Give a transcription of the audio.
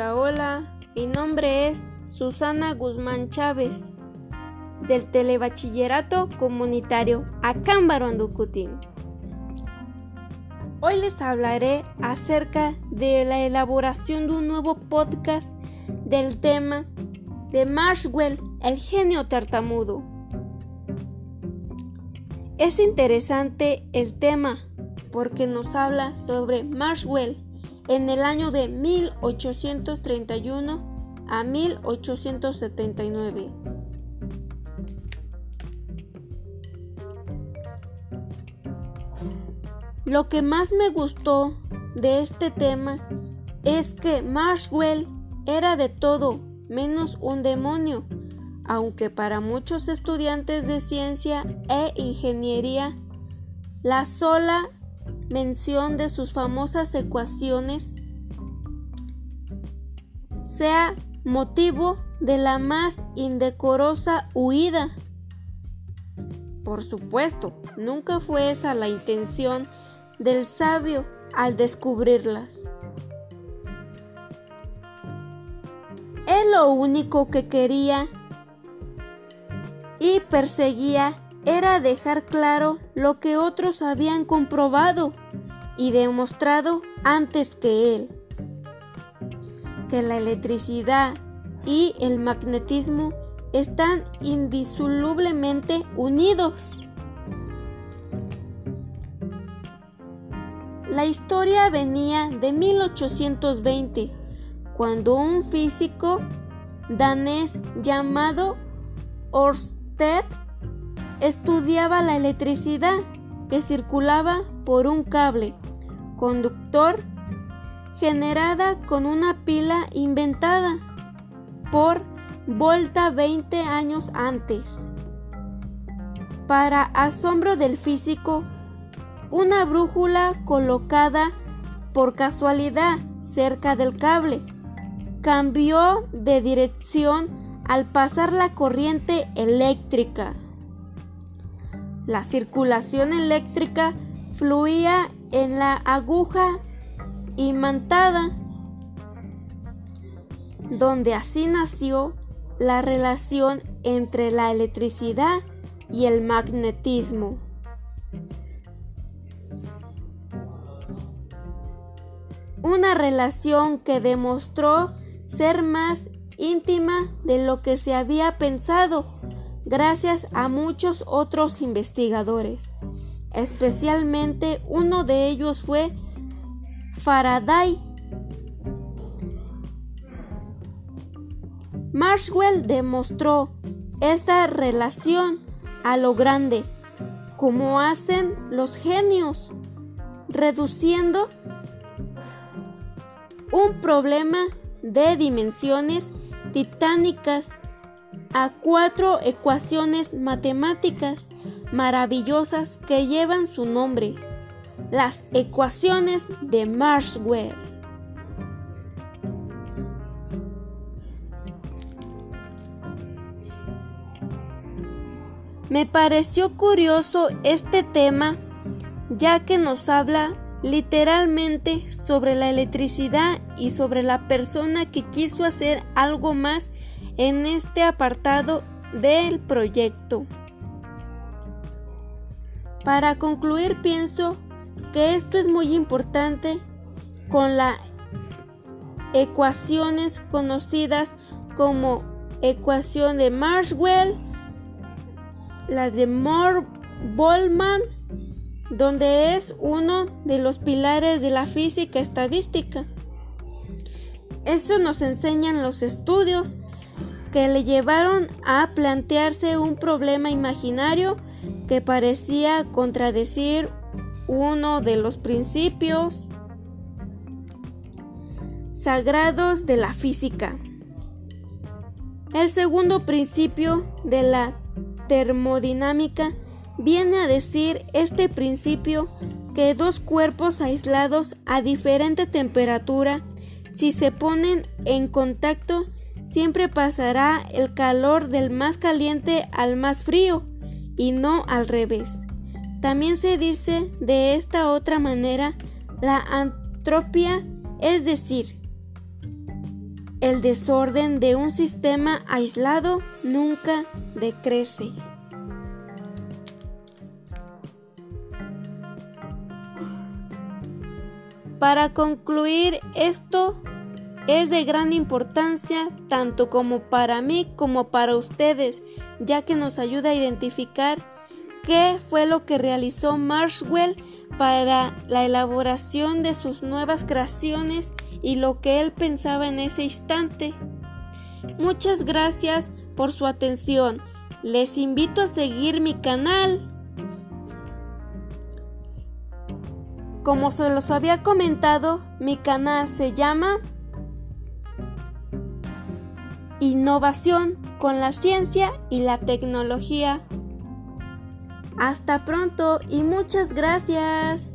Hola, hola, mi nombre es Susana Guzmán Chávez, del Telebachillerato Comunitario Acámbaro Anducutín. Hoy les hablaré acerca de la elaboración de un nuevo podcast del tema de Marshwell, el genio tartamudo. Es interesante el tema porque nos habla sobre Marshwell en el año de 1831 a 1879. Lo que más me gustó de este tema es que Marshwell era de todo menos un demonio, aunque para muchos estudiantes de ciencia e ingeniería la sola mención de sus famosas ecuaciones sea motivo de la más indecorosa huida. Por supuesto, nunca fue esa la intención del sabio al descubrirlas. Él lo único que quería y perseguía era dejar claro lo que otros habían comprobado y demostrado antes que él, que la electricidad y el magnetismo están indisolublemente unidos. La historia venía de 1820, cuando un físico danés llamado Orsted estudiaba la electricidad que circulaba por un cable conductor generada con una pila inventada por Volta 20 años antes. Para asombro del físico, una brújula colocada por casualidad cerca del cable cambió de dirección al pasar la corriente eléctrica. La circulación eléctrica fluía en la aguja imantada, donde así nació la relación entre la electricidad y el magnetismo. Una relación que demostró ser más íntima de lo que se había pensado gracias a muchos otros investigadores. Especialmente uno de ellos fue Faraday. Marshwell demostró esta relación a lo grande, como hacen los genios, reduciendo un problema de dimensiones titánicas a cuatro ecuaciones matemáticas maravillosas que llevan su nombre, las ecuaciones de Maxwell. Me pareció curioso este tema ya que nos habla literalmente sobre la electricidad y sobre la persona que quiso hacer algo más en este apartado del proyecto. Para concluir, pienso que esto es muy importante con las ecuaciones conocidas como ecuación de Maxwell, la de Moore-Boltzmann, donde es uno de los pilares de la física estadística. Esto nos enseñan los estudios que le llevaron a plantearse un problema imaginario que parecía contradecir uno de los principios sagrados de la física. El segundo principio de la termodinámica viene a decir este principio que dos cuerpos aislados a diferente temperatura, si se ponen en contacto, siempre pasará el calor del más caliente al más frío y no al revés. También se dice de esta otra manera la antropia, es decir, el desorden de un sistema aislado nunca decrece. Para concluir, esto es de gran importancia tanto como para mí como para ustedes, ya que nos ayuda a identificar qué fue lo que realizó Marshwell para la elaboración de sus nuevas creaciones y lo que él pensaba en ese instante. Muchas gracias por su atención. Les invito a seguir mi canal. Como se los había comentado, mi canal se llama Innovación con la ciencia y la tecnología. Hasta pronto y muchas gracias.